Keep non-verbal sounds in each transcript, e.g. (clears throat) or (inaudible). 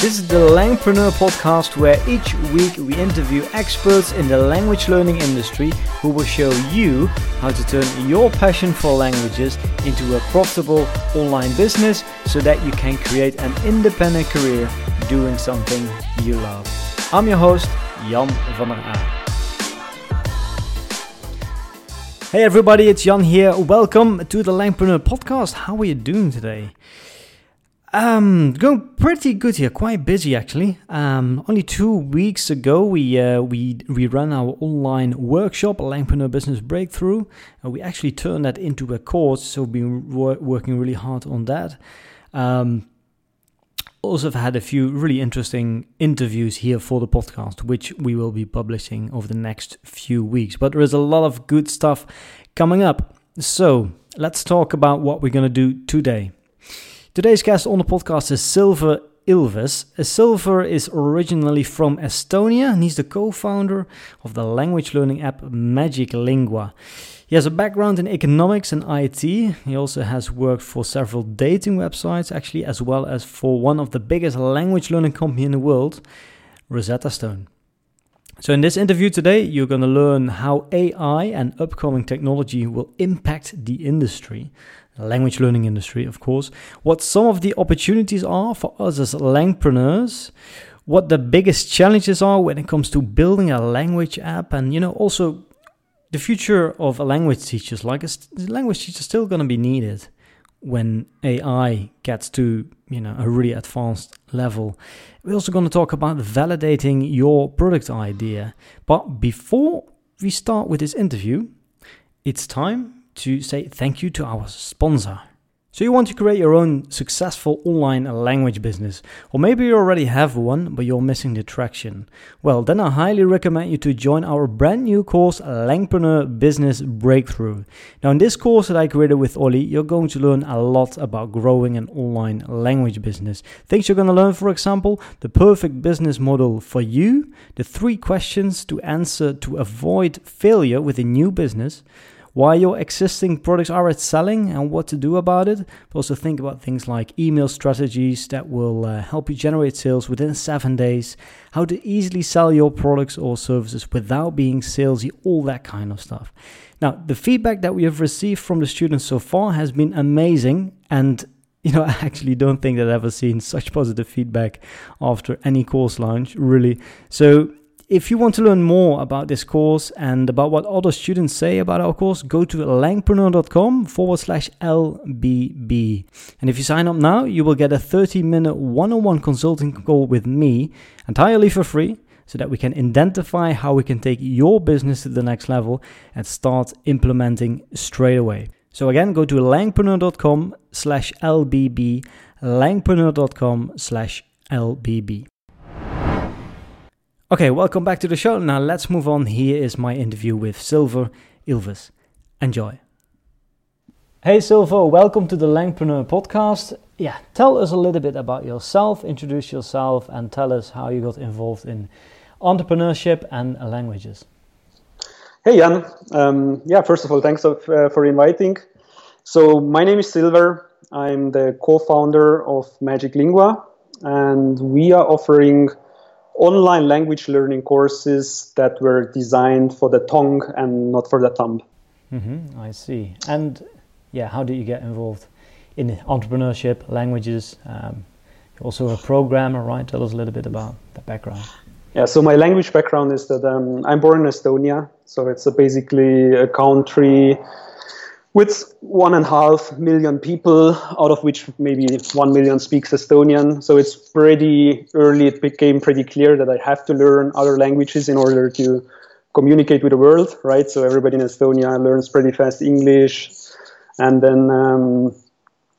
This is the Langpreneur podcast where each week we interview experts in the language learning industry who will show you how to turn your passion for languages into a profitable online business so that you can create an independent career doing something you love. I'm your host, Jan van der Aa. Hey everybody, it's Jan here. Welcome to the Langpreneur podcast. How are you doing today? Um, going pretty good here. Quite busy actually. Um, only two weeks ago we uh, we we ran our online workshop, Langpreneur Business Breakthrough. and we actually turned that into a course. So we've been wor- working really hard on that. Um, also have had a few really interesting interviews here for the podcast, which we will be publishing over the next few weeks. But there is a lot of good stuff coming up. So let's talk about what we're going to do today. Today's guest on the podcast is Silver Ilves. Uh, Silver is originally from Estonia and he's the co founder of the language learning app Magic Lingua. He has a background in economics and IT. He also has worked for several dating websites, actually, as well as for one of the biggest language learning company in the world, Rosetta Stone. So, in this interview today, you're going to learn how AI and upcoming technology will impact the industry, language learning industry, of course, what some of the opportunities are for us as langpreneurs, what the biggest challenges are when it comes to building a language app, and you know, also the future of language teachers, like a language teacher, still going to be needed when AI gets to you know a really advanced level. We're also going to talk about validating your product idea. But before we start with this interview, it's time to say thank you to our sponsor. So, you want to create your own successful online language business, or maybe you already have one but you're missing the traction. Well, then I highly recommend you to join our brand new course, Langpreneur Business Breakthrough. Now, in this course that I created with Ollie, you're going to learn a lot about growing an online language business. Things you're going to learn, for example, the perfect business model for you, the three questions to answer to avoid failure with a new business why your existing products are at selling and what to do about it. But also think about things like email strategies that will uh, help you generate sales within seven days, how to easily sell your products or services without being salesy, all that kind of stuff. Now, the feedback that we have received from the students so far has been amazing and you know, (laughs) I actually don't think that I've ever seen such positive feedback after any course launch, really. So if you want to learn more about this course and about what other students say about our course, go to langpreneur.com forward slash LBB. And if you sign up now, you will get a 30 minute one on one consulting call with me entirely for free so that we can identify how we can take your business to the next level and start implementing straight away. So again, go to langpreneur.com slash LBB, langpreneur.com slash LBB. Okay, welcome back to the show. Now let's move on. Here is my interview with Silver Ilves. Enjoy. Hey Silver, welcome to the Langpreneur podcast. Yeah, tell us a little bit about yourself, introduce yourself, and tell us how you got involved in entrepreneurship and languages. Hey Jan, um, yeah, first of all, thanks of, uh, for inviting. So, my name is Silver. I'm the co founder of Magic Lingua, and we are offering online language learning courses that were designed for the tongue and not for the thumb. Mm-hmm, I see. And yeah, how did you get involved in entrepreneurship, languages? Um, you're also a programmer, right? Tell us a little bit about the background. Yeah, so my language background is that um, I'm born in Estonia, so it's a basically a country with one and a half million people, out of which maybe one million speaks Estonian. So it's pretty early, it became pretty clear that I have to learn other languages in order to communicate with the world, right? So everybody in Estonia learns pretty fast English. And then um,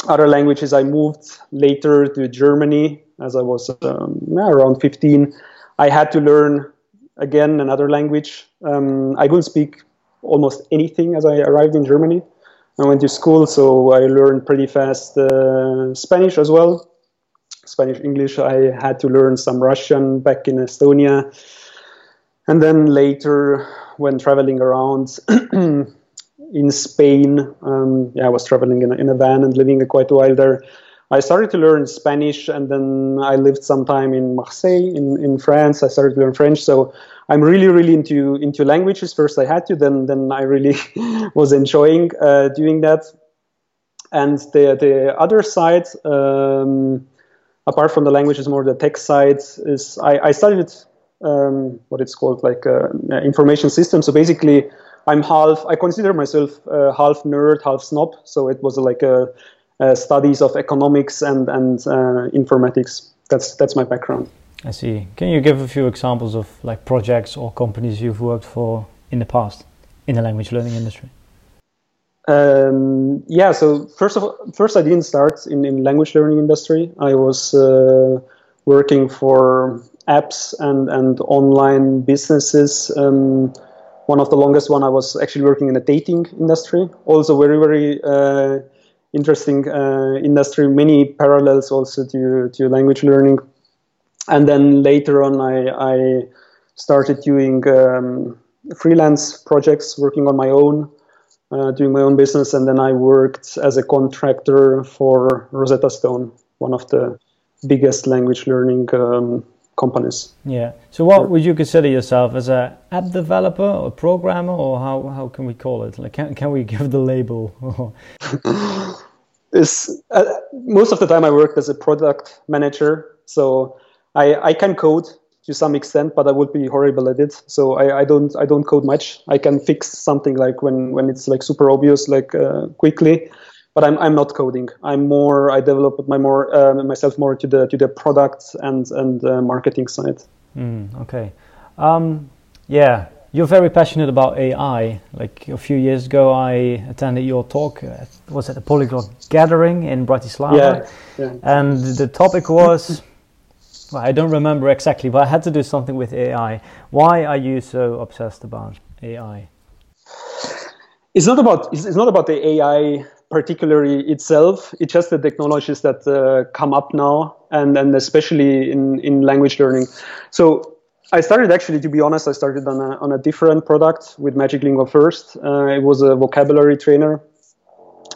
other languages, I moved later to Germany as I was um, around 15. I had to learn again another language. Um, I couldn't speak almost anything as I arrived in Germany. I went to school, so I learned pretty fast uh, Spanish as well. Spanish, English. I had to learn some Russian back in Estonia. And then later, when traveling around (clears throat) in Spain, um, yeah, I was traveling in a, in a van and living quite a while there. I started to learn Spanish, and then I lived some time in Marseille, in, in France. I started to learn French, so I'm really, really into into languages. First, I had to, then then I really (laughs) was enjoying uh, doing that. And the the other side, um, apart from the languages, more the tech side is I, I studied um, what it's called like uh, information systems. So basically, I'm half. I consider myself uh, half nerd, half snob. So it was like a studies of economics and and uh, informatics. That's that's my background. I see. Can you give a few examples of like projects or companies you've worked for in the past in the language learning industry? Um, yeah. So first of all, first I didn't start in in language learning industry. I was uh, working for apps and and online businesses. Um, one of the longest one I was actually working in the dating industry. Also very very uh, interesting uh, industry, many parallels also to, to language learning. And then later on, I, I started doing um, freelance projects, working on my own, uh, doing my own business. And then I worked as a contractor for Rosetta Stone, one of the biggest language learning um, companies. Yeah. So, what would you consider yourself as a app developer or a programmer, or how, how can we call it? Like, can can we (laughs) give the label? (laughs) is uh, most of the time I worked as a product manager, so I I can code to some extent, but I would be horrible at it. So I, I don't I don't code much. I can fix something like when when it's like super obvious, like uh, quickly but I'm I'm not coding. I'm more I develop my more uh, myself more to the to the product and and uh, marketing side. Mm, okay, um, yeah, you're very passionate about AI. Like a few years ago, I attended your talk. Uh, was at a polyglot gathering in Bratislava, yeah, yeah. and the topic was. well, I don't remember exactly, but I had to do something with AI. Why are you so obsessed about AI? It's not about it's not about the AI particularly itself. It's just the technologies that uh, come up now, and and especially in in language learning. So I started actually, to be honest, I started on a on a different product with Magic Lingua first. Uh, it was a vocabulary trainer,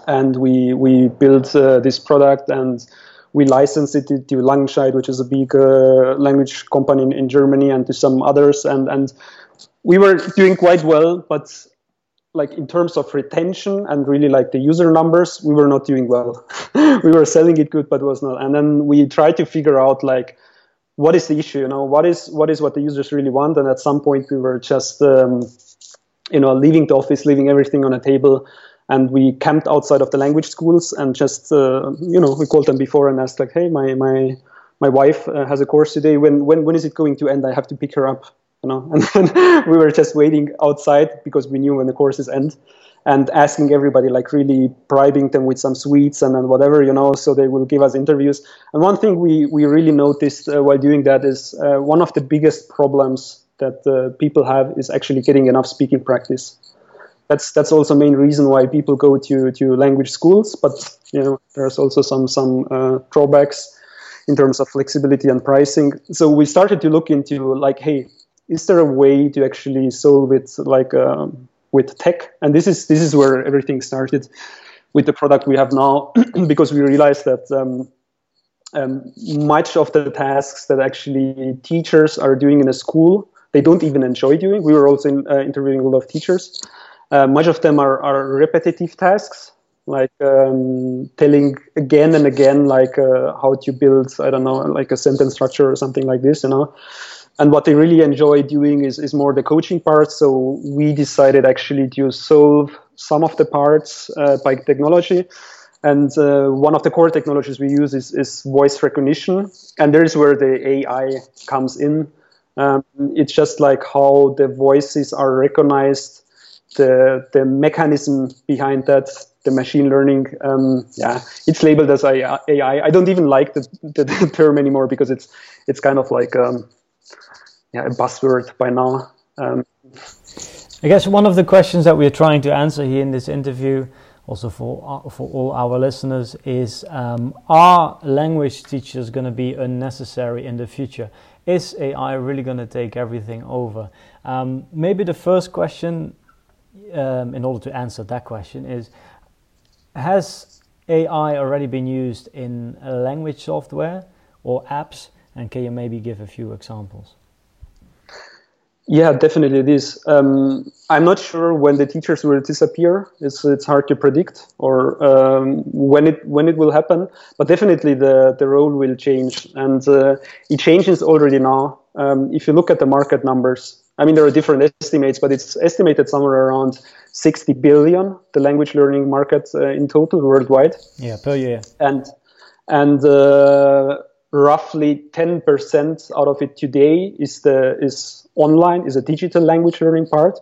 and we we built uh, this product and we licensed it to Langenscheidt, which is a big uh, language company in, in Germany, and to some others, and and we were doing quite well, but like in terms of retention and really like the user numbers, we were not doing well. (laughs) we were selling it good, but was not. And then we tried to figure out like what is the issue, you know, what is what is what the users really want. And at some point, we were just um, you know leaving the office, leaving everything on a table, and we camped outside of the language schools and just uh, you know we called them before and asked like, hey, my my my wife uh, has a course today. When when when is it going to end? I have to pick her up you know? (laughs) And then we were just waiting outside because we knew when the courses end and asking everybody like really bribing them with some sweets and then whatever you know so they will give us interviews. And one thing we we really noticed uh, while doing that is uh, one of the biggest problems that uh, people have is actually getting enough speaking practice. That's that's also main reason why people go to to language schools but you know there's also some some uh, drawbacks in terms of flexibility and pricing. So we started to look into like hey is there a way to actually solve it like um, with tech? And this is this is where everything started with the product we have now, (clears throat) because we realized that um, um, much of the tasks that actually teachers are doing in a school, they don't even enjoy doing. We were also in, uh, interviewing a lot of teachers. Uh, much of them are, are repetitive tasks, like um, telling again and again, like uh, how to build, I don't know, like a sentence structure or something like this, you know and what they really enjoy doing is, is more the coaching part. So we decided actually to solve some of the parts uh, by technology. And uh, one of the core technologies we use is, is voice recognition. And there is where the AI comes in. Um, it's just like how the voices are recognized, the, the mechanism behind that, the machine learning. Um, yeah, it's labeled as AI. I don't even like the, the, the (laughs) term anymore because it's, it's kind of like, um, yeah, a buzzword by now. Um, I guess one of the questions that we're trying to answer here in this interview, also for uh, for all our listeners, is: um, Are language teachers going to be unnecessary in the future? Is AI really going to take everything over? Um, maybe the first question, um, in order to answer that question, is: Has AI already been used in language software or apps? And can you maybe give a few examples? Yeah, definitely it is. Um, I'm not sure when the teachers will disappear. It's it's hard to predict or um, when it when it will happen. But definitely the the role will change, and uh, it changes already now. Um, if you look at the market numbers, I mean there are different estimates, but it's estimated somewhere around 60 billion the language learning market uh, in total worldwide. Yeah, per year. And and uh, roughly 10% out of it today is the is online is a digital language learning part,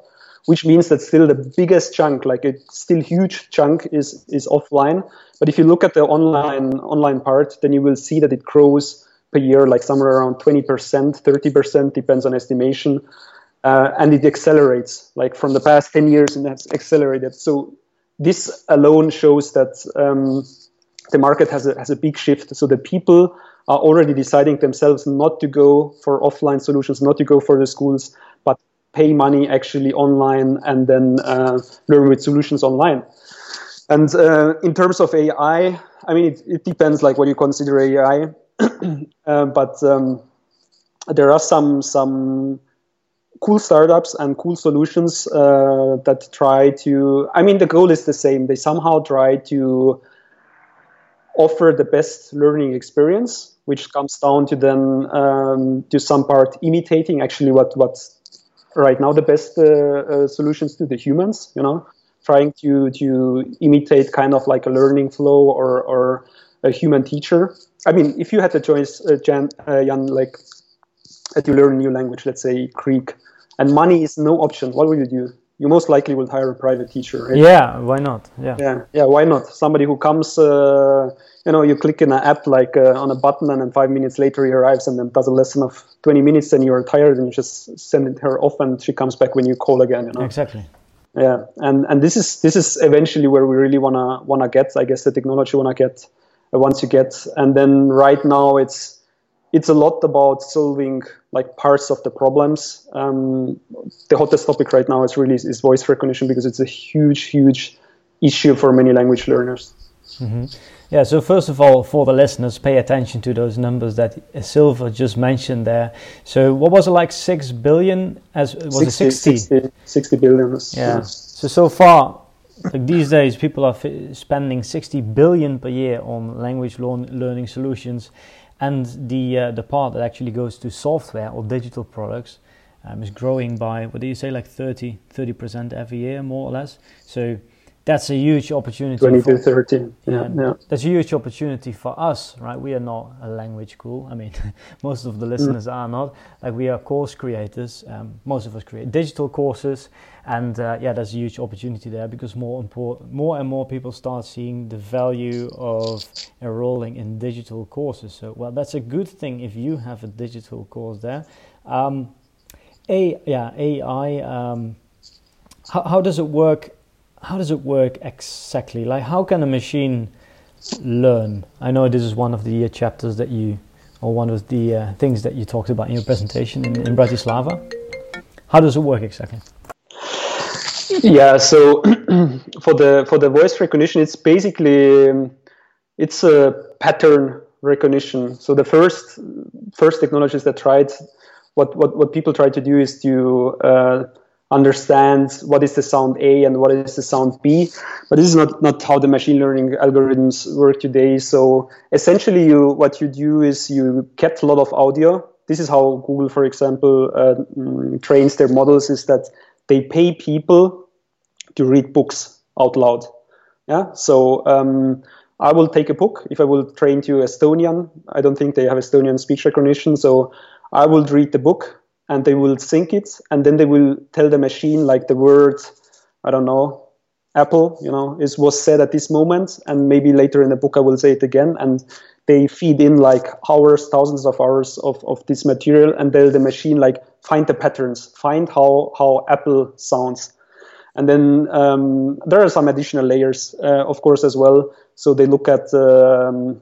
which means that still the biggest chunk, like a still huge chunk, is is offline. But if you look at the online online part, then you will see that it grows per year, like somewhere around 20%, 30%, depends on estimation, uh, and it accelerates. Like from the past 10 years, and that's accelerated. So this alone shows that um, the market has a has a big shift. So the people are already deciding themselves not to go for offline solutions, not to go for the schools, but pay money actually online and then uh, learn with solutions online. And uh, in terms of AI, I mean, it, it, depends like what you consider AI, (clears throat) uh, but um, there are some some cool startups and cool solutions uh, that try to. I mean, the goal is the same. They somehow try to offer the best learning experience, which comes down to then um, to some part imitating actually what what's right now the best uh, uh, solutions to the humans. You know, trying to to imitate kind of like a learning flow or or a human teacher. I mean, if you had the choice, uh, Jan, uh, Jan, like to learn a new language, let's say Greek, and money is no option, what would you do? You most likely will hire a private teacher. Right? Yeah, why not? Yeah, yeah, yeah. Why not? Somebody who comes, uh, you know, you click in an app like uh, on a button, and then five minutes later he arrives and then does a lesson of 20 minutes, and you're tired, and you just send her off, and she comes back when you call again. You know. Exactly. Yeah, and and this is this is eventually where we really wanna wanna get. I guess the technology wanna get uh, once you get, and then right now it's it's a lot about solving like parts of the problems. Um, the hottest topic right now is really is voice recognition because it's a huge, huge issue for many language learners. Mm-hmm. Yeah. So first of all, for the listeners, pay attention to those numbers that Silver just mentioned there. So what was it like? Six billion? As was 60, it 60? 60, 60 billion. Yeah. So so far, like these days, people are f- spending 60 billion per year on language learning solutions and the uh, the part that actually goes to software or digital products um, is growing by what do you say like 30 30% every year more or less? So that's a huge opportunity 20 for, to 13 yeah, yeah, that's a huge opportunity for us right? We are not a language school. I mean (laughs) most of the listeners mm. are not. Like we are course creators. Um, most of us create digital courses and uh, yeah there's a huge opportunity there because more more and more people start seeing the value of enrolling in digital courses. So well that's a good thing if you have a digital course there. Um, a yeah ai um, how, how does it work? How does it work exactly? Like how can a machine learn? I know this is one of the uh, chapters that you or one of the uh, things that you talked about in your presentation in, in bratislava. How does it work exactly yeah so (clears throat) for the for the voice recognition it's basically it's a pattern recognition so the first first technologies that tried what what, what people try to do is to uh, understand what is the sound A and what is the sound B. But this is not, not how the machine learning algorithms work today. So essentially, you what you do is you get a lot of audio. This is how Google, for example, uh, mm, trains their models. Is that they pay people to read books out loud. Yeah. So um, I will take a book if I will train to Estonian. I don't think they have Estonian speech recognition, so I will read the book and they will sync it, and then they will tell the machine like the word, I don't know, apple. You know, is was said at this moment, and maybe later in the book I will say it again, and they feed in like hours, thousands of hours of, of this material, and tell the machine like find the patterns, find how how apple sounds and then um, there are some additional layers, uh, of course, as well. So they look at um,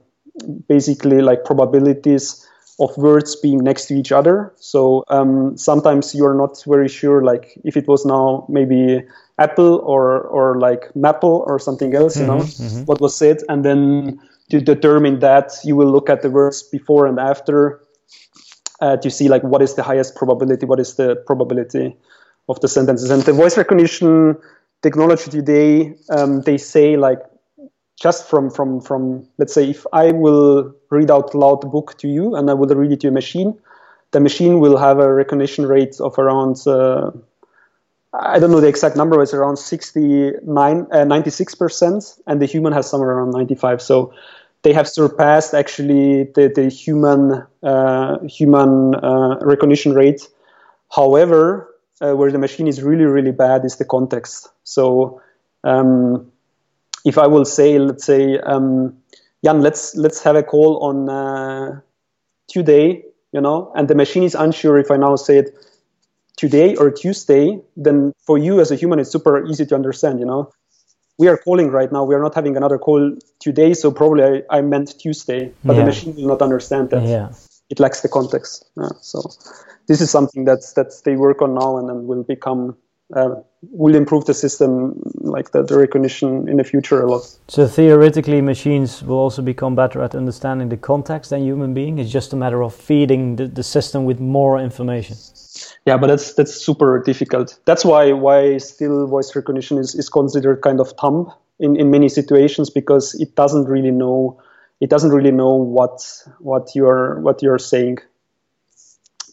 basically like probabilities of words being next to each other. So um, sometimes you're not very sure, like if it was now maybe Apple or or like Maple or something else, you mm-hmm, know, mm-hmm. what was said, and then to determine that, you will look at the words before and after uh, to see like what is the highest probability, what is the probability of the sentences. And the voice recognition technology today, um, they say like just from from from let's say if I will read out loud the book to you and I will read it to a machine, the machine will have a recognition rate of around uh, I don't know the exact number, it's around 69, uh, 96%, and the human has somewhere around 95. So they have surpassed actually the, the human uh, human uh, recognition rate. However, uh, where the machine is really really bad is the context. So um, if I will say, let's say, um, Jan, let's let's have a call on uh, today, you know, and the machine is unsure if I now say it today or Tuesday, then for you as a human, it's super easy to understand, you know we are calling right now. We are not having another call today, so probably I, I meant Tuesday, but yeah. the machine will not understand that. Yeah. It lacks the context. Yeah, so this is something that's that they work on now and then will become uh, will improve the system like the, the, recognition in the future a lot. So theoretically, machines will also become better at understanding the context than human being. It's just a matter of feeding the, the system with more information yeah but that's that's super difficult that's why why still voice recognition is, is considered kind of thumb in, in many situations because it doesn't really know it doesn't really know what what you're what you're saying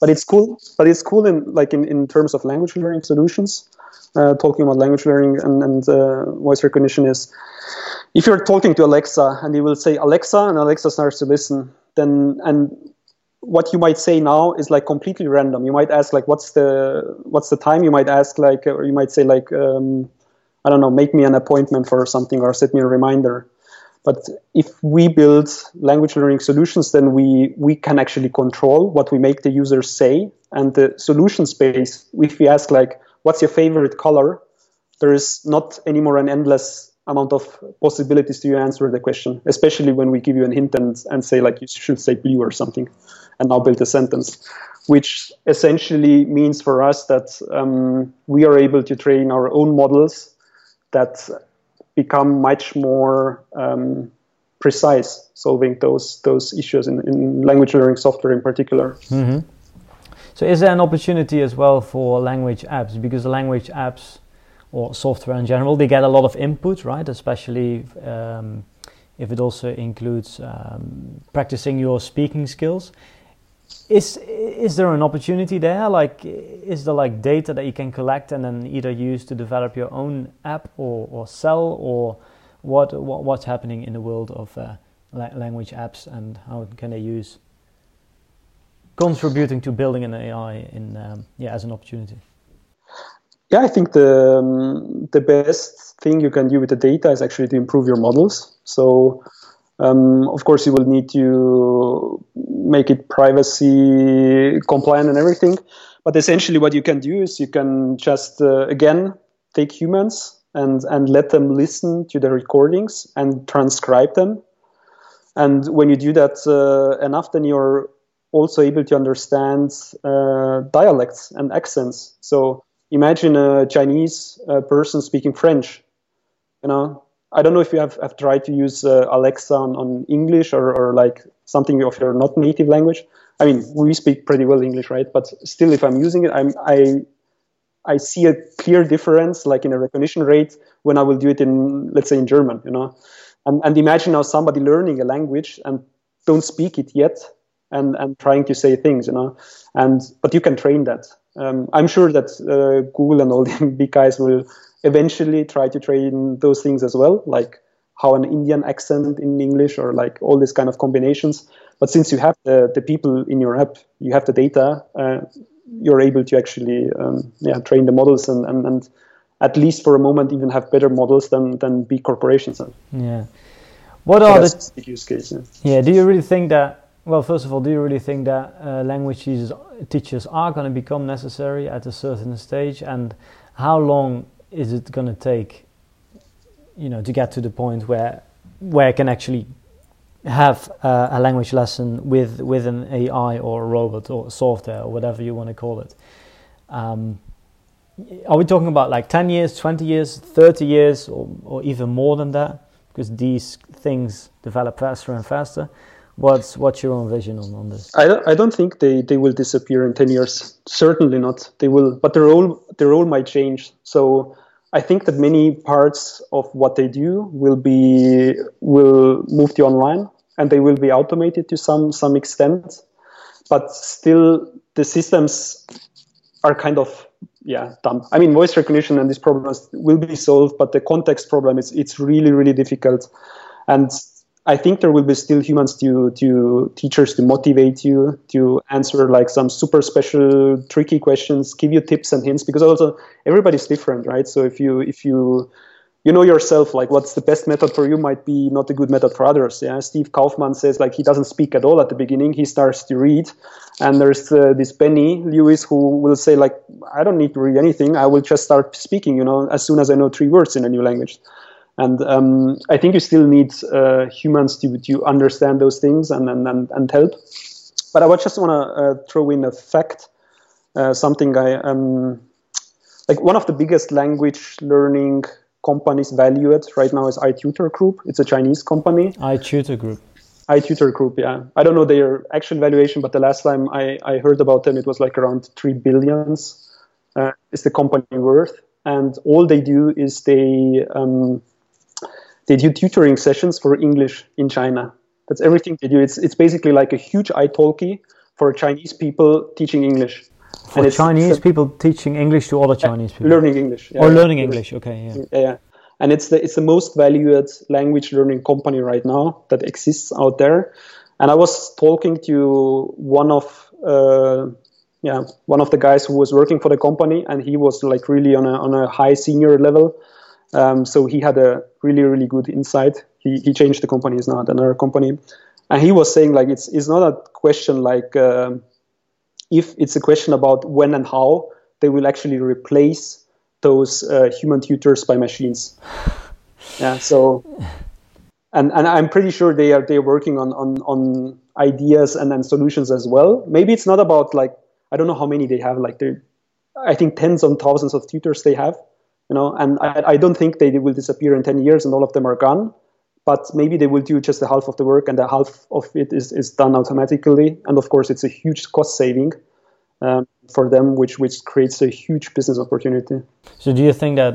but it's cool but it's cool in like in, in terms of language learning solutions uh, talking about language learning and, and uh, voice recognition is if you're talking to alexa and you will say alexa and alexa starts to listen then and what you might say now is like completely random. You might ask like, "What's the what's the time?" You might ask like, or you might say like, um, "I don't know, make me an appointment for something or set me a reminder." But if we build language learning solutions, then we we can actually control what we make the user say. And the solution space, if we ask like, "What's your favorite color?" There is not anymore an endless amount of possibilities to answer the question, especially when we give you a hint and, and say like you should say blue or something and now build a sentence, which essentially means for us that um, we are able to train our own models that become much more um, precise, solving those those issues in, in language learning software in particular. Mm-hmm. So, is there an opportunity as well for language apps? Because language apps or software in general, they get a lot of input, right? Especially um, if it also includes um, practicing your speaking skills is is there an opportunity there? Like is there like data that you can collect and then either use to develop your own app or, or sell? Or what, what what's happening in the world of uh, la language apps and how can they use contributing to building an AI in um, yeah as an opportunity? Yeah I think the um, the best thing you can do with the data is actually to improve your models. So um, of course, you will need to make it privacy compliant and everything. But essentially, what you can do is you can just uh, again take humans and and let them listen to the recordings and transcribe them. And when you do that uh, enough, then you're also able to understand uh, dialects and accents. So imagine a Chinese uh, person speaking French. You know, I don't know if you have, have tried to use uh, Alexa on, on English or, or like something of your not native language. I mean, we speak pretty well English, right? But still, if I'm using it, I'm, I I see a clear difference, like in a recognition rate, when I will do it in, let's say, in German, you know. And, and imagine now somebody learning a language and don't speak it yet, and and trying to say things, you know. And but you can train that. Um, I'm sure that uh, Google and all the (laughs) big guys will eventually try to train those things as well, like how an Indian accent in English or like all these kind of combinations. But since you have the, the people in your app, you have the data, uh, you're able to actually um, yeah, train the models and, and, and at least for a moment even have better models than, than big corporations have. Yeah. What so are the, the use cases? Yeah. yeah. Do you really think that? Well, first of all, do you really think that uh, language teachers, are going to become necessary at a certain stage, and how long is it going to take you know to get to the point where where it can actually have uh, a language lesson with with an AI or a robot or software or whatever you want to call it. Um, are we talking about like 10 years, 20 years, 30 years, or, or even more than that? Because these things develop faster and faster. What's what's your own vision on, on this? I don't, I don't think they, they will disappear in 10 years. Certainly not. They will, but their role their role might change. So I think that many parts of what they do will be will move to online and they will be automated to some some extent. But still, the systems are kind of yeah dumb. I mean, voice recognition and these problems will be solved, but the context problem is it's really really difficult. And I think there will be still humans to to teachers to motivate you to answer like some super special tricky questions, give you tips and hints because also everybody's different, right? So if you if you you know yourself like what's the best method for you might be not a good method for others yeah? Steve Kaufmann says like he doesn't speak at all at the beginning he starts to read. And there's uh, this benny lewis who will say like i don't need to read anything i will just start speaking you know as soon as i know three words in a new language and um, I think you still need uh, humans to, to understand those things and, and, and, help. But I would just want to uh, throw in a fact, uh, something I um, like. One of the biggest language learning companies valued right now is iTutor Group. It's a Chinese company. iTutor Group. iTutor Group, yeah. I don't know their actual valuation, but the last time I, I heard about them, it was like around three billions. Uh, is the company worth? And all they do is they um, they do tutoring sessions for English in China. That's everything they do. It's it's basically like a huge italki for Chinese people teaching English. For Chinese people teaching English to other Chinese people. Learning English. Yeah, or learning English. Okay. Yeah. yeah. Yeah. And it's the it's the most valued language learning company right now that exists out there. And I was talking to one of uh, yeah one of the guys who was working for the company, and he was like really on a on a high senior level um, so he had a really, really good insight. He, he changed the company, he's now at another company. And he was saying like it's, it's not a question like uh, if it's a question about when and how they will actually replace those uh, human tutors by machines. Yeah, so and and I'm pretty sure they are they're working on on on ideas and then solutions as well. Maybe it's not about like I don't know how many they have. Like they, I think tens of thousands of tutors they have you know and I, I don't think they will disappear in 10 years and all of them are gone but maybe they will do just the half of the work and the half of it is, is done automatically. And of course it's a huge cost saving um, for them which which creates a huge business opportunity. So do you think that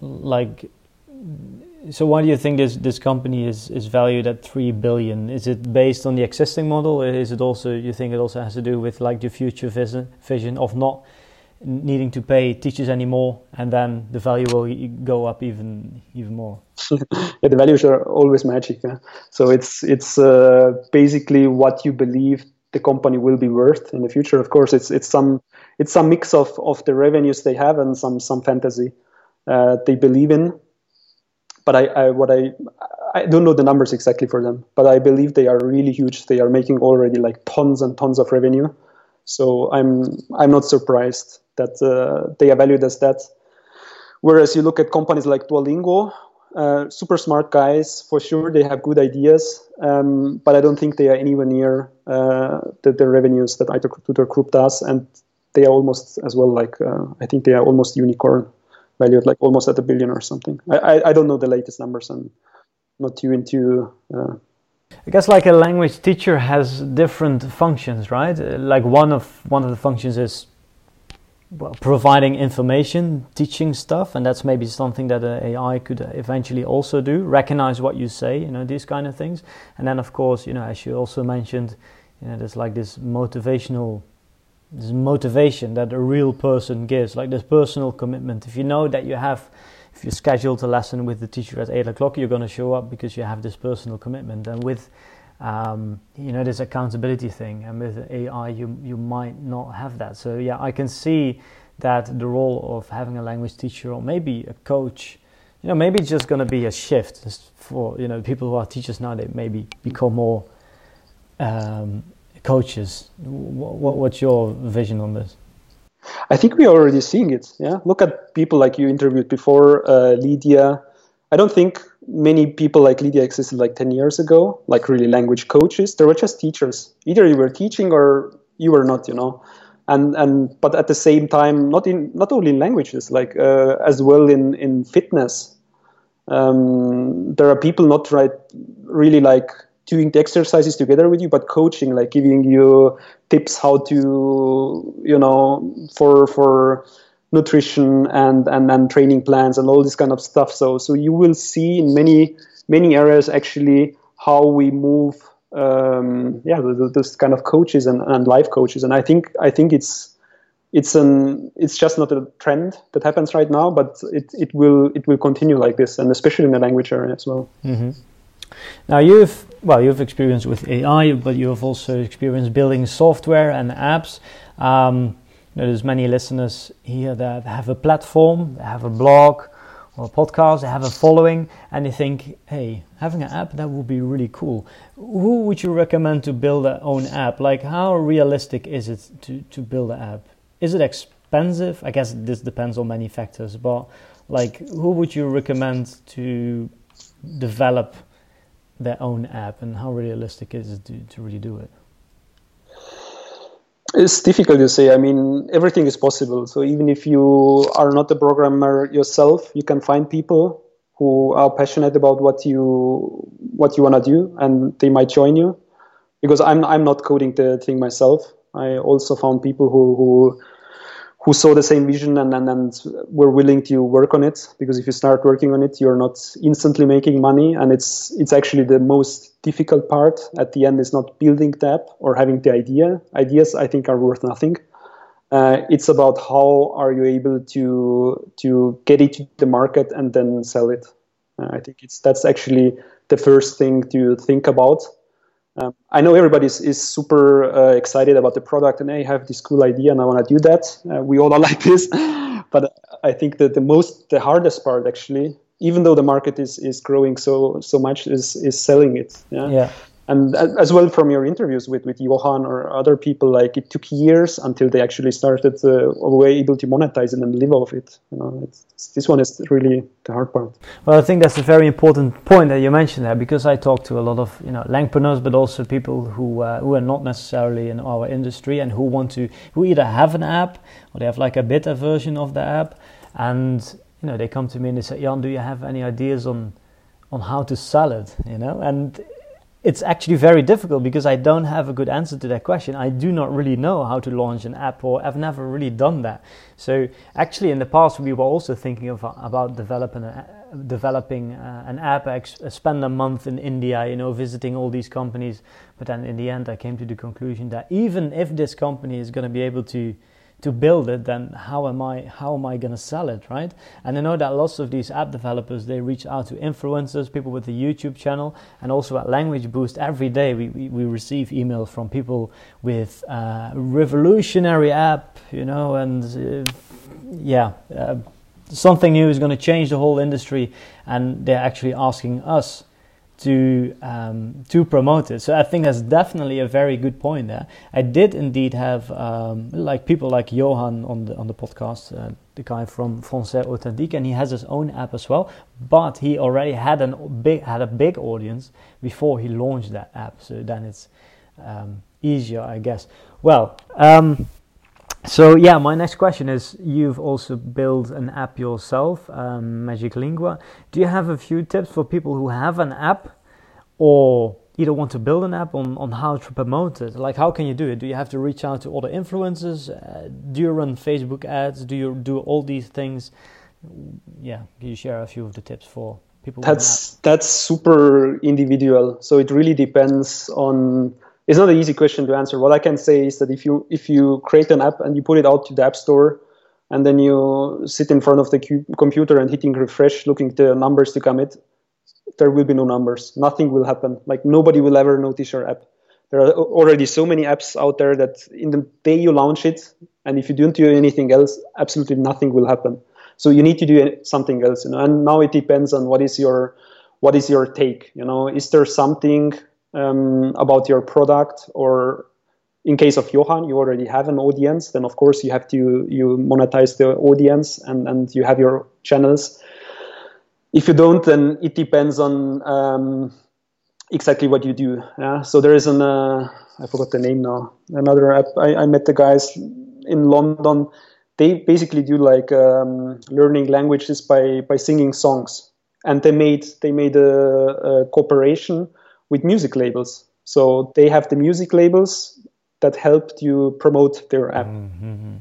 like so why do you think this this company is is valued at 3 billion? Is it based on the existing model? Is it also you think it also has to do with like the future vision vision of not needing to pay teachers anymore, and then the value will go up even even more. (laughs) yeah, the values are always magic. Yeah? So it's it's uh, basically what you believe the company will be worth in the future. Of course, it's it's some it's some mix of, of the revenues they have and some some fantasy uh, they believe in. But I, I what I I don't know the numbers exactly for them, but I believe they are really huge. They are making already like tons and tons of revenue. So I'm I'm not surprised that uh, they are valued as that. Whereas you look at companies like Duolingo, uh, super smart guys for sure. They have good ideas, um, but I don't think they are anywhere near uh, the, the, revenues that iTutor Group does, and they are almost as well. Like uh, I think they are almost unicorn valued, like almost at a billion or something. I, I, I don't know the latest numbers. I'm not too into uh, I guess like a language teacher has different functions, right? Like one of one of the functions is well, providing information, teaching stuff, and that's maybe something that AI could eventually also do. Recognize what you say, you know, these kind of things. And then, of course, you know, as you also mentioned, you know, there's like this motivational, this motivation that a real person gives, like this personal commitment. If you know that you have if you scheduled a lesson with the teacher at eight o'clock, you're going to show up because you have this personal commitment. And with um, you know this accountability thing, and with AI, you you might not have that. So yeah, I can see that the role of having a language teacher or maybe a coach, you know, maybe it's just going to be a shift for you know people who are teachers now. They maybe become more um, coaches. What, what's your vision on this? I think we are already seeing it. Yeah, look at people like you interviewed before, uh, Lydia. I don't think many people like Lydia existed like 10 years ago, like really language coaches. They were just teachers. Either you were teaching or you were not, you know. And and but at the same time, not in not only in languages, like uh, as well in in fitness. Um, there are people not right really like doing the exercises together with you, but coaching, like giving you tips how to, you know, for for nutrition and and and training plans and all this kind of stuff. So so you will see in many many areas actually how we move. Um, yeah, those kind of coaches and, and life coaches, and I think I think it's it's an it's just not a trend that happens right now, but it, it will it will continue like this, and especially in the language area as well. Mm-hmm. Now you've well you've experience with AI, but you have also experience building software and apps. Um, there's many listeners here that have a platform, they have a blog or a podcast, they have a following, and they think, hey, having an app that would be really cool. Who would you recommend to build their own app? Like, how realistic is it to, to build an app? Is it expensive? I guess this depends on many factors, but like, who would you recommend to develop their own app, and how realistic is it to, to really do it? It's difficult to say. I mean, everything is possible. So even if you are not a programmer yourself, you can find people who are passionate about what you what you want to do, and they might join you. Because I'm I'm not coding the thing myself. I also found people who who who saw the same vision and, and, and were willing to work on it because if you start working on it you're not instantly making money and it's it's actually the most difficult part. At the end is not building the app or having the idea. Ideas i think are worth nothing. Uh, it's about how are you able to to get it to the market and then sell it. Uh, i think it's that's actually the first thing to think about um, I know everybody is, super uh, excited about the product and I have this cool idea and I want to do that. Uh, we all are (laughs) like this, but I think that the most, the hardest part actually, even though the market is, is growing so so much, is is selling it. Yeah. yeah and as well from your interviews with, with Johan or other people, like it took years until they actually started uh, were able to monetize it and live off it. You know, this one is really the hard part. Well, I think that's a very important point that you mentioned there because I talk to a lot of you know langpreneurs, but also people who uh, who are not necessarily in our industry and who want to who either have an app or they have like a beta version of the app, and you know they come to me and they say, Jan, do you have any ideas on on how to sell it? You know, and it's actually very difficult because I don't have a good answer to that question. I do not really know how to launch an app, or I've never really done that. So actually, in the past, we were also thinking of about developing a, developing uh, an app. I spend a month in India, you know, visiting all these companies. But then in the end, I came to the conclusion that even if this company is going to be able to to build it, then how am I how am I going to sell it, right? And I know that lots of these app developers they reach out to influencers, people with a YouTube channel, and also at Language Boost every day we, we, we receive emails from people with uh, revolutionary app, you know, and uh, yeah. Uh, something new is going to change the whole industry, and they're actually asking us to um, to promote it. So I think that's definitely a very good point there. I did indeed have um, like people like Johan on the on the podcast, uh, the guy from Français Authentique, and he has his own app as well. But he already had a big had a big audience before he launched that app. So then it's um, easier, I guess. Well. So yeah, my next question is: You've also built an app yourself, um, Magic Lingua. Do you have a few tips for people who have an app, or either want to build an app on, on how to promote it? Like, how can you do it? Do you have to reach out to other influencers? Uh, do you run Facebook ads? Do you do all these things? Yeah, can you share a few of the tips for people? That's that's super individual. So it really depends on it's not an easy question to answer. What I can say is that if you if you create an app and you put it out to the app store, and then you sit in front of the cu- computer and hitting refresh, looking the numbers to commit, there will be no numbers. Nothing will happen. Like nobody will ever notice your app. There are already so many apps out there that in the day you launch it, and if you don't do anything else, absolutely nothing will happen. So you need to do something else. You know? And now it depends on what is your what is your take. You know, is there something um, about your product or in case of Johan, you already have an audience, then of course you have to you monetize the audience and, and you have your channels. if you don't, then it depends on um, exactly what you do. Yeah. So there is an uh, I forgot the name now. Another app. I, I met the guys in London. They basically do like um, learning languages by by singing songs, and they made they made a, a cooperation with music labels. So they have the music labels that helped you promote their app. Mm-hmm.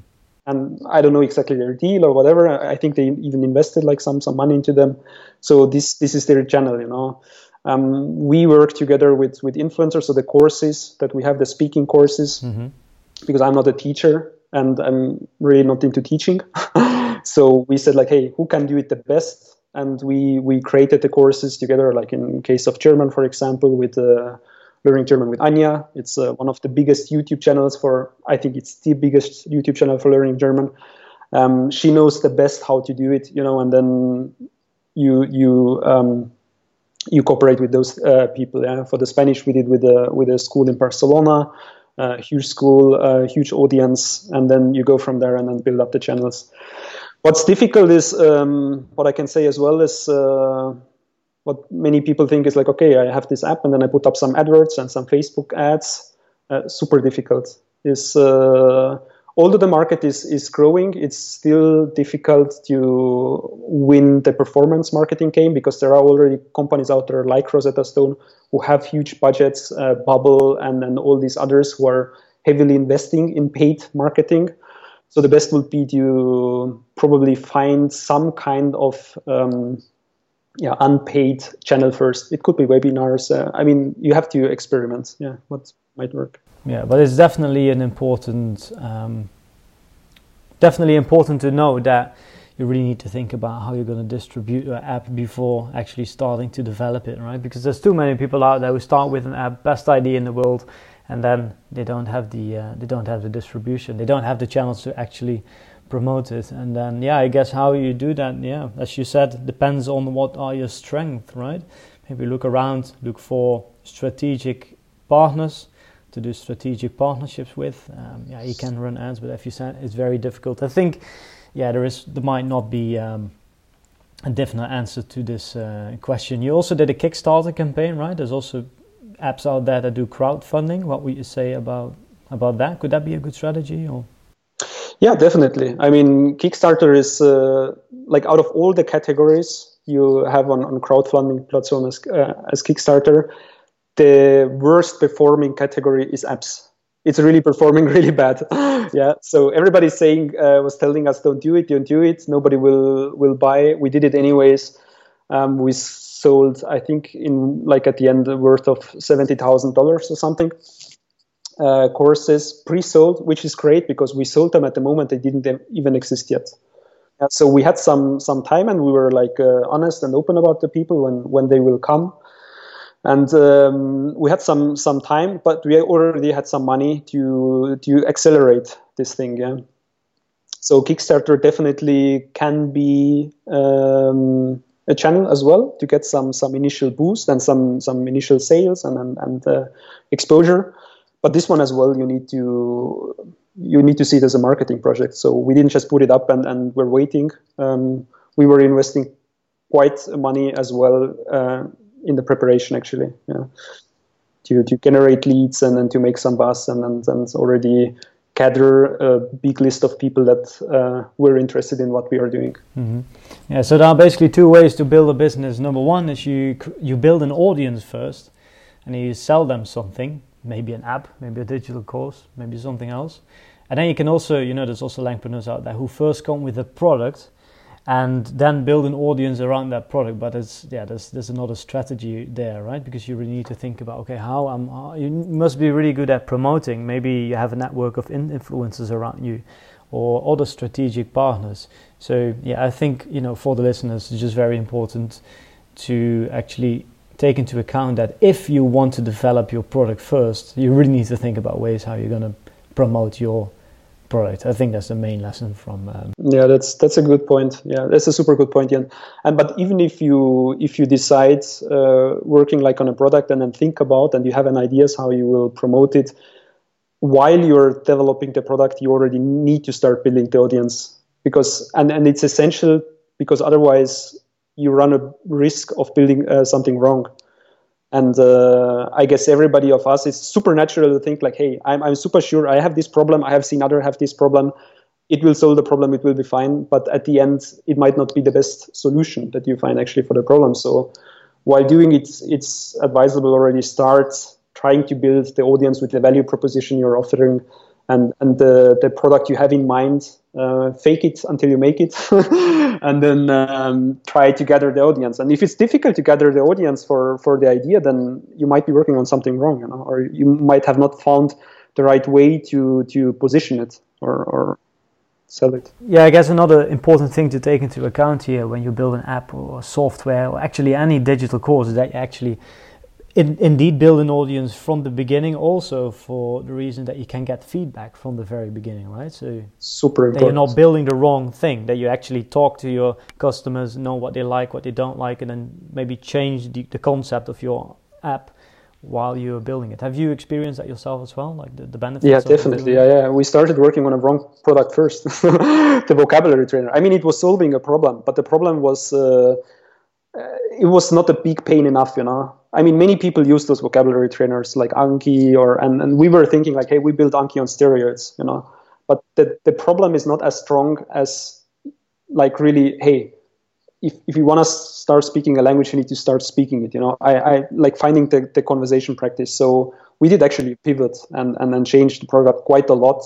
And I don't know exactly their deal or whatever. I think they even invested like some some money into them. So this this is their channel, you know. Um, we work together with with influencers. So the courses that we have, the speaking courses, mm-hmm. because I'm not a teacher and I'm really not into teaching. (laughs) so we said like, hey, who can do it the best? And we we created the courses together. Like in case of German, for example, with uh, learning German with Anja. It's uh, one of the biggest YouTube channels for. I think it's the biggest YouTube channel for learning German. Um, she knows the best how to do it, you know, and then you you um, you cooperate with those uh, people. Yeah? For the Spanish, we did with a with a school in Barcelona, uh, huge school, uh, huge audience, and then you go from there and then build up the channels. What's difficult is um, what I can say as well is uh, what many people think is like, okay, I have this app and then I put up some adverts and some Facebook ads. Uh, super difficult. Is uh, although the market is, is growing, it's still difficult to win the performance marketing game because there are already companies out there like Rosetta Stone who have huge budgets, uh, Babbel, and, and all these others who are heavily investing in paid marketing. So the best would be to probably find some kind of um, yeah unpaid channel first. It could be webinars. Uh, I mean, you have to experiment. Yeah, what might work. Yeah, but it's definitely an important, um, definitely important to know that you really need to think about how you're going to distribute your app before actually starting to develop it, right? Because there's too many people out there who start with an app, best idea in the world, and then they don't have the uh, they don't have the distribution, they don't have the channels to actually promote it. And then yeah, I guess how you do that, yeah, as you said, depends on what are your strengths, right? Maybe look around, look for strategic partners to do strategic partnerships with. Um, yeah, you can run ads, but if you said it's very difficult. I think, yeah, there is there might not be um, a definite answer to this uh, question. You also did a Kickstarter campaign, right? There's also apps out there that do crowdfunding. What would you say about about that? Could that be a good strategy or? Yeah, definitely. I mean, Kickstarter is uh, like out of all the categories you have on, on crowdfunding platforms as, uh, as Kickstarter, the worst performing category is apps. It's really performing (laughs) really bad. (laughs) yeah. So everybody's saying uh, was telling us don't do it, don't do it. Nobody will will buy. We did it anyways. Um, we sold, I think, in like at the end, worth of seventy thousand dollars or something. Uh, courses pre-sold, which is great because we sold them at the moment they didn't even exist yet. So we had some some time and we were like uh, honest and open about the people when when they will come and um, we had some some time, but we already had some money to to accelerate this thing. Yeah. So Kickstarter definitely can be um, a channel as well to get some some initial boost and some some initial sales and and, and uh, exposure. But this one as well, you need to you need to see it as a marketing project. So we didn't just put it up and, and we're waiting. Um, we were investing quite money as well uh, in the preparation actually yeah to, to generate leads and then to make some buzz and, and, and already gather a big list of people that uh, were interested in what we are doing. Mm-hmm. Yeah, so there are basically two ways to build a business. Number one is you you build an audience first, and you sell them something, maybe an app, maybe a digital course, maybe something else, and then you can also, you know, there's also entrepreneurs out there who first come with a product and then build an audience around that product. But it's yeah, there's there's another strategy there, right? Because you really need to think about okay, how am you must be really good at promoting. Maybe you have a network of influencers around you, or other strategic partners. So yeah, I think you know for the listeners, it's just very important to actually take into account that if you want to develop your product first, you really need to think about ways how you're going to promote your product. I think that's the main lesson from. Um, yeah, that's that's a good point. Yeah, that's a super good point, Jan. And but even if you if you decide uh, working like on a product and then think about and you have an ideas how you will promote it, while you're developing the product, you already need to start building the audience because and and it's essential because otherwise you run a risk of building uh, something wrong. And uh, I guess everybody of us is supernatural to think like, hey, I'm, I'm super sure I have this problem. I have seen other have this problem. It will solve the problem. It will be fine. But at the end, it might not be the best solution that you find actually for the problem. So while doing it, it's advisable already start trying to build the audience with the value proposition you're offering and, and the, the product you have in mind uh, fake it until you make it (laughs) and then um, try to gather the audience. And if it's difficult to gather the audience for, for the idea then you might be working on something wrong you know or you might have not found the right way to to position it or, or sell it. Yeah i guess another important thing to take into account here when you build an app or software or actually any digital course is that you actually in, indeed build an audience from the beginning also for the reason that you can get feedback from the very beginning right? So super important. you're not building the wrong thing that you actually talk to your customers know what they like what they don't like and then maybe change the, the concept of your app while you're building it. Have you experienced that yourself as well like the, the benefits yeah definitely. Yeah yeah. We started working on a wrong product first (laughs) the vocabulary trainer. I mean it was solving a problem but the problem was uh, it was not a big pain enough, you know. I mean, many people use those vocabulary trainers like Anki, or and, and we were thinking like, hey, we built Anki on steroids, you know. But the the problem is not as strong as like really, hey, if if you want to start speaking a language, you need to start speaking it, you know. I, I like finding the, the conversation practice. So we did actually pivot and and then change the product quite a lot.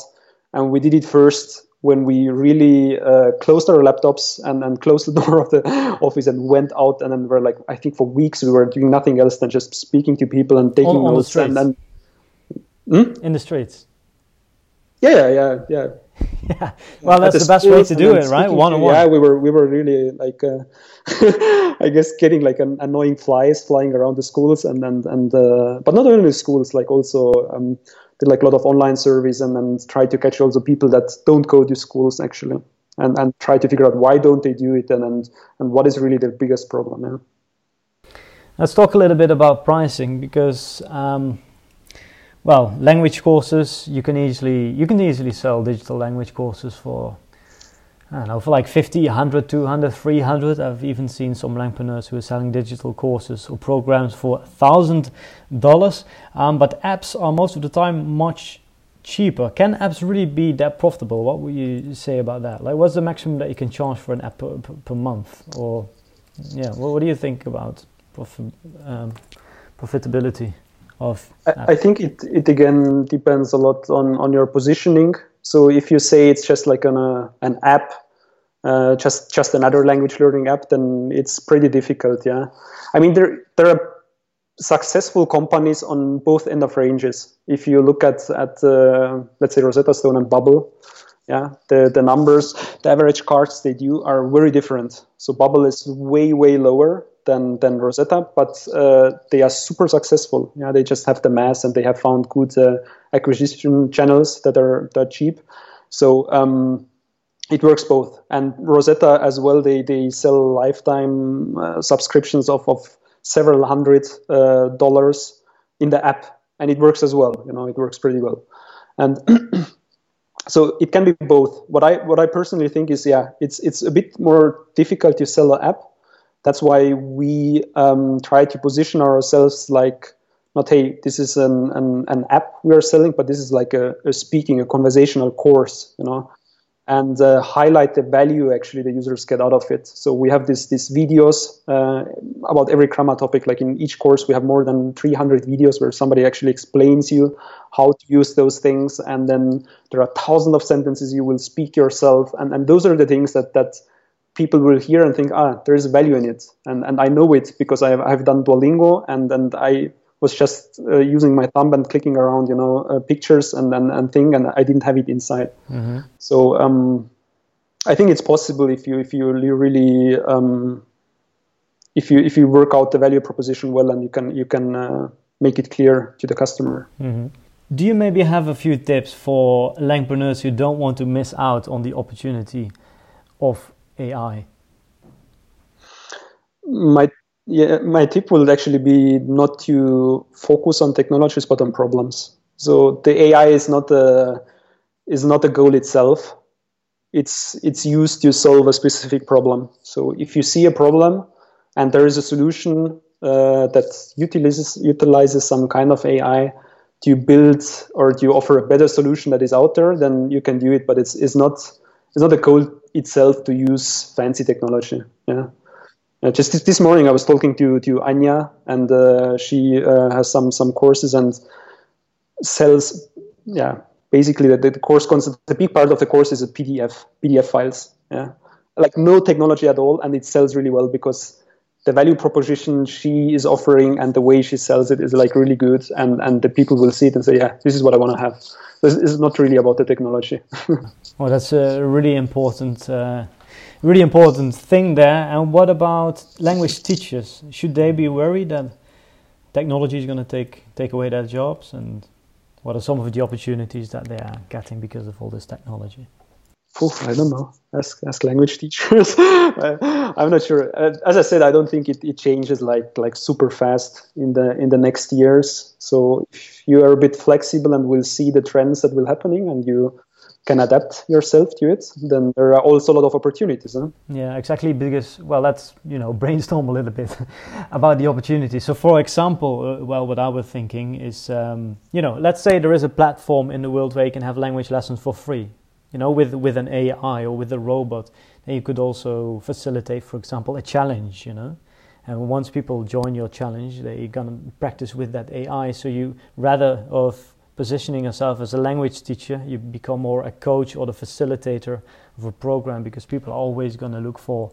And we did it first when we really uh, closed our laptops and, and closed the (laughs) door of the office and went out and then we're like I think for weeks we were doing nothing else than just speaking to people and taking on, on notes and then hmm? in the streets. Yeah, yeah, yeah. yeah. (laughs) Well, that's the, the best way to do it, right? One on one. Yeah, we were we were really like uh, (laughs) I guess getting like an annoying flies flying around the schools and and and uh, but not only schools like also um, did like a lot of online surveys and then try to catch also people that don't go to schools actually and, and try to figure out why don't they do it and, and, and what is really their biggest problem. Yeah. Let's talk a little bit about pricing because um, well language courses you can easily you can easily sell digital language courses for I don't know, for like 50, 100, 200, 300. I've even seen some Langpreneurs who are selling digital courses or programs for $1,000. Um, but apps are most of the time much cheaper. Can apps really be that profitable? What would you say about that? Like, what's the maximum that you can charge for an app per, per, per month? Or, yeah, what, what, do you think about profi- um, profitability of I, I think it, it again depends a lot on, on your positioning so if you say it's just like an, uh, an app, uh, just just another language learning app, then it's pretty difficult. Yeah, I mean there there are successful companies on both end of ranges. If you look at at uh, let's say Rosetta Stone and Babbel, yeah, the the numbers, the average cards they do are very different. So Babbel is way way lower than than Rosetta, but uh, they are super successful. Yeah, they just have the mass and they have found good uh, acquisition channels that are that cheap. So um, it works both. And Rosetta as well. They they sell lifetime uh, subscriptions of of several hundred uh, dollars in the app, and it works as well. You know, it works pretty well. And (clears throat) so it can be both. What I what I personally think is yeah, it's it's a bit more difficult to sell an app that's why we um, try to position ourselves like not hey this is an, an, an app we are selling but this is like a, a speaking a conversational course you know and uh, highlight the value actually the users get out of it. So we have this these videos uh, about every grammar topic. Like in each course we have more than 300 videos where somebody actually explains you how to use those things. And then there are thousands of sentences you will speak yourself. And, and those are the things that that people will hear and think, ah, there is value in it. And, and I know it because I have, I have done Duolingo and, and I was just uh, using my thumb and clicking around, you know, uh, pictures and, and, and thing, and I didn't have it inside. Mm-hmm. So um, I think it's possible if you if you really um, if you if you work out the value proposition well and you can you can uh, make it clear to the customer. Mm-hmm. Do you maybe have a few tips for Langpreneurs who don't want to miss out on the opportunity of AI? My yeah, my tip will actually be not to focus on technologies but on problems. So the AI is not a is not a goal itself. It's it's used to solve a specific problem. So if you see a problem, and there is a solution uh, that utilizes utilizes some kind of AI to build or to offer a better solution that is out there, then you can do it. But it's it's not it's not a goal itself to use fancy technology. Yeah. Uh, just this, morning, I was talking to to Anja, and uh, she uh, has some some courses and sells. Yeah, basically the, the course concept. The big part of the course is a PDF PDF files. Yeah, like no technology at all, and it sells really well because the value proposition she is offering and the way she sells it is like really good and and the people will see it and say yeah this is what i want to have this is not really about the technology (laughs) well that's a really important uh, really important thing there and what about language teachers should they be worried that technology is going to take take away their jobs and what are some of the opportunities that they are getting because of all this technology Oh, I don't know. Ask ask language (laughs) teachers. I'm not sure. Uh, as I said, I don't think it, it changes like like super fast in the in the next years. So if you are a bit flexible and will see the trends that will happening and you can adapt yourself to it, then there are also a lot of opportunities. Huh? Yeah, exactly. Because well, let's you know brainstorm a little bit (laughs) about the opportunities. So, for example, uh, well, what I was thinking is, um, you know, let's say there is a platform in the world where you can have language lessons for free you know, with, with an AI or with a robot, then you could also facilitate, for example, a challenge, you know. And once people join your challenge, they're to practice with that AI. So you, rather of positioning yourself as a language teacher, you become more a coach or the facilitator of a program because people are always going to look for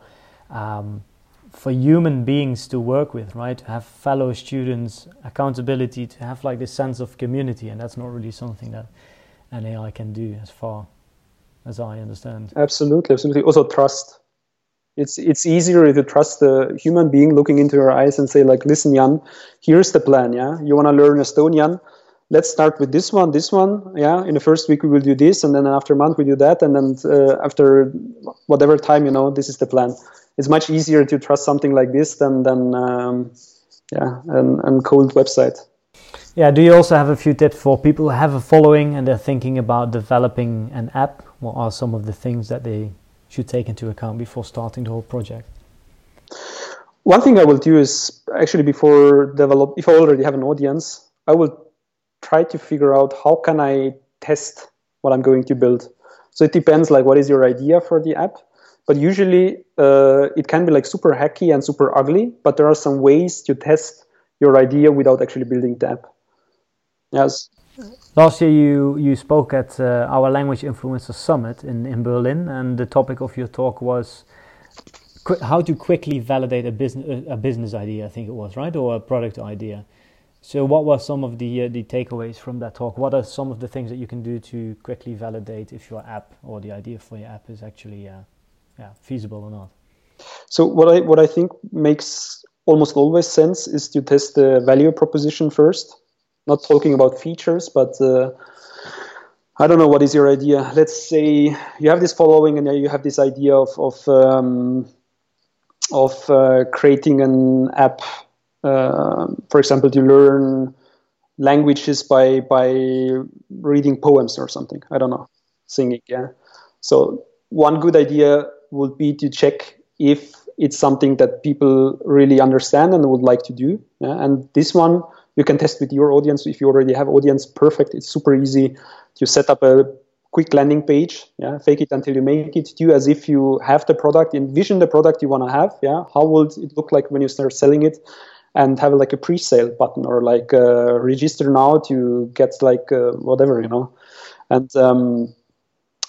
um, for human beings to work with, right? To have fellow students, accountability, to have like this sense of community, and that's not really something that an AI can do as far as I understand. Absolutely, absolutely. Also trust. It's it's easier to trust the human being looking into your eyes and say like, listen, Jan, here's the plan. Yeah, you want to learn Estonian. Let's start with this one, this one. Yeah, in the first week we will do this, and then after a month we do that, and then uh, after whatever time, you know, this is the plan. It's much easier to trust something like this than than um, yeah, an, an cold website. Yeah, do you also have a few tips for people who have a following and they're thinking about developing an app? What are some of the things that they should take into account before starting the whole project? One thing I will do is actually before develop, if I already have an audience, I will try to figure out how can I test what I'm going to build. So it depends, like what is your idea for the app, but usually uh, it can be like super hacky and super ugly. But there are some ways to test your idea without actually building the app. Yes. Last year, you, you spoke at uh, our Language Influencer Summit in, in Berlin, and the topic of your talk was how to quickly validate a business a business idea. I think it was right, or a product idea. So, what were some of the uh, the takeaways from that talk? What are some of the things that you can do to quickly validate if your app or the idea for your app is actually uh, yeah, feasible or not? So, what I what I think makes almost always sense is to test the value proposition first not talking about features, but uh, I don't know what is your idea. Let's say you have this following, and you have this idea of of um, of uh, creating an app, Um, for example, you learn languages by by reading poems or something. I don't know, singing. Yeah. So one good idea would be to check if it's something that people really understand and would like to do. Yeah? And this one you can test with your audience if you already have audience perfect it's super easy to set up a quick landing page yeah fake it until you make it do as if you have the product envision the product you want to have yeah how will it look like when you start selling it and have like a pre-sale button or like uh, register now to get like uh, whatever you know and um,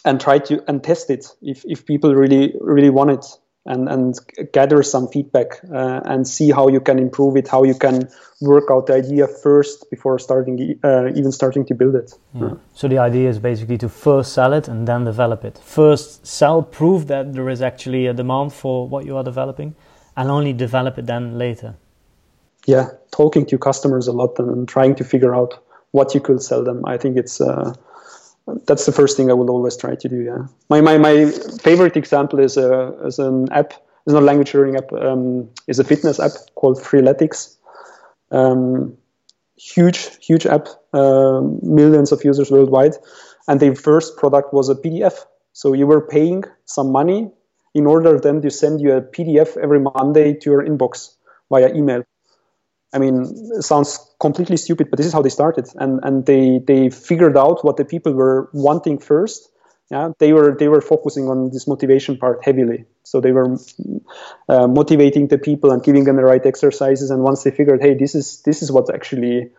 and try to and test it if, if people really really want it and, and gather some feedback uh, and see how you can improve it, how you can work out the idea first before starting, uh, even starting to build it. Yeah. So the idea is basically to first sell it and then develop it. First sell, prove that there is actually a demand for what you are developing, and only develop it then later. Yeah, talking to customers a lot and trying to figure out what you could sell them. I think it's. Uh, that's the first thing I would always try to do. Yeah, my my, my favorite example is a uh, is an app. It's not a language learning app. Um, is a fitness app called Freeletics. Um, huge huge app, uh, millions of users worldwide, and their first product was a PDF. So you were paying some money, in order then to send you a PDF every Monday to your inbox via email. I mean, sounds completely stupid, but this is how they started, and and they they figured out what the people were wanting first. Yeah, they were they were focusing on this motivation part heavily. So they were uh, motivating the people and giving them the right exercises. And once they figured, hey, this is this is what actually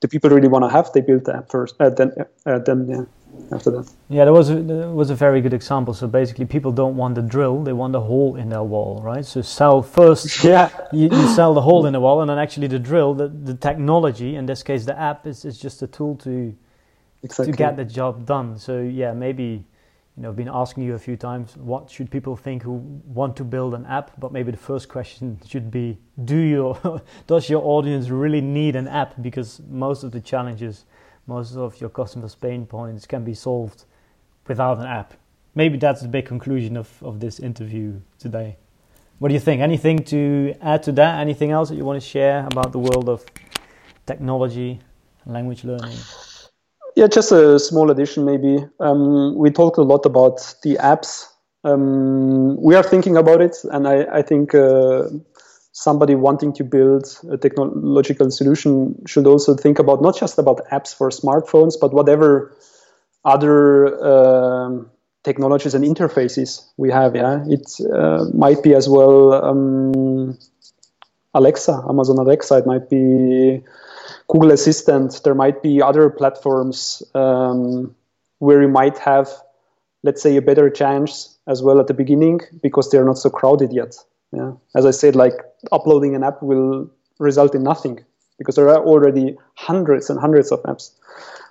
the people really want to have, they built the app first. Uh, then uh, then yeah after that. Yeah, that was a, that was a very good example. So basically, people don't want the drill; they want the hole in their wall, right? So sell first. (laughs) yeah. You, you sell the hole in the wall, and then actually the drill, the, the technology, in this case, the app is, is just a tool to exactly. to get the job done. So yeah, maybe you know, I've been asking you a few times, what should people think who want to build an app? But maybe the first question (laughs) should be, do your (laughs) does your audience really need an app? Because most of the challenges most of your customers' pain points can be solved without an app. Maybe that's the big conclusion of, of this interview today. What do you think? Anything to add to that? Anything else that you want to share about the world of technology and language learning? Yeah, just a small addition maybe. Um, we talked a lot about the apps. Um, we are thinking about it, and I, I think uh, somebody wanting to build a technological solution should also think about not just about apps for smartphones, but whatever other um, technologies and interfaces we have. Yeah, it uh, might be as well um, Alexa, Amazon Alexa. It might be Google Assistant. There might be other platforms um, where you might have, let's say, a better chance as well at the beginning because they are not so crowded yet. Yeah. As I said, like uploading an app will result in nothing because there are already hundreds and hundreds of apps.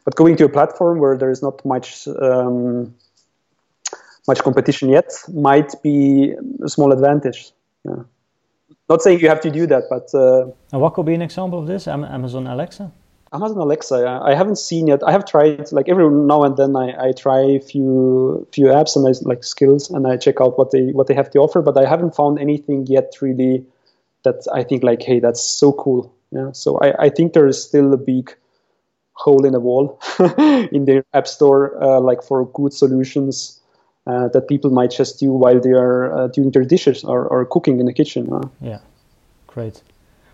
But going to a platform where there is not much um, much competition yet might be a small advantage. Yeah. Not saying you have to do that, but. Uh, and what could be an example of this? Amazon Alexa. Amazon Alexa. I haven't seen yet. I have tried like every now and then. I, I try a few few apps and I like skills and I check out what they what they have to offer. But I haven't found anything yet really that I think like, hey, that's so cool. Yeah. So I, I think there is still a big hole in the wall (laughs) in their app store, uh, like for good solutions uh, that people might just do while they are uh, doing their dishes or, or cooking in the kitchen. Yeah. Great.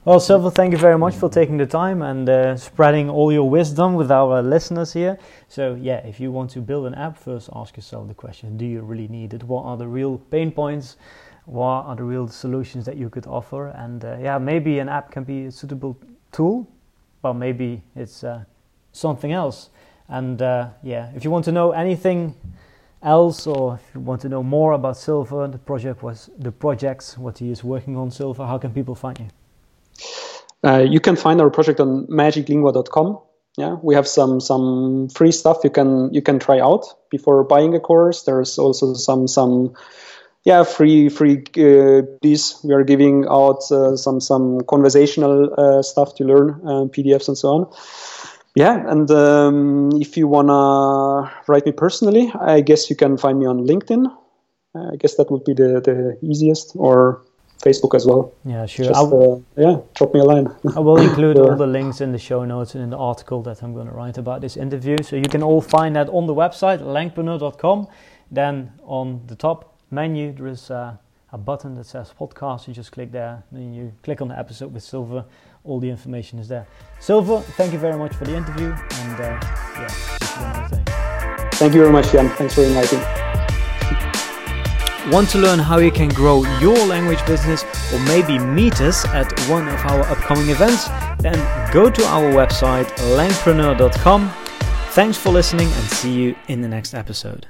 Well, Silver, thank you very much for taking the time and uh, spreading all your wisdom with our listeners here. So, yeah, if you want to build an app, first ask yourself the question do you really need it? What are the real pain points? What are the real solutions that you could offer? And uh, yeah, maybe an app can be a suitable tool, but maybe it's uh, something else. And uh, yeah, if you want to know anything else or if you want to know more about Silver, the project was the projects, what he is working on, Silver, how can people find you? Uh, you can find our project on magiclingua.com. Yeah, we have some some free stuff you can you can try out before buying a course. There's also some some yeah free free uh, these we are giving out uh, some some conversational uh, stuff to learn uh, PDFs and so on. Yeah, and um, if you wanna write me personally, I guess you can find me on LinkedIn. I guess that would be the the easiest or Facebook as well. Yeah, sure. Just, uh, yeah, drop me a line. I will include (laughs) all the links in the show notes and in the article that I'm going to write about this interview. So you can all find that on the website, langpreneur.com. Then on the top menu, there is uh, a button that says podcast. You just click there, then you click on the episode with Silver. All the information is there. Silver, thank you very much for the interview. And uh, yeah, Thank you very much, Jan. Thanks for inviting. Want to learn how you can grow your language business or maybe meet us at one of our upcoming events? Then go to our website langpreneur.com. Thanks for listening and see you in the next episode.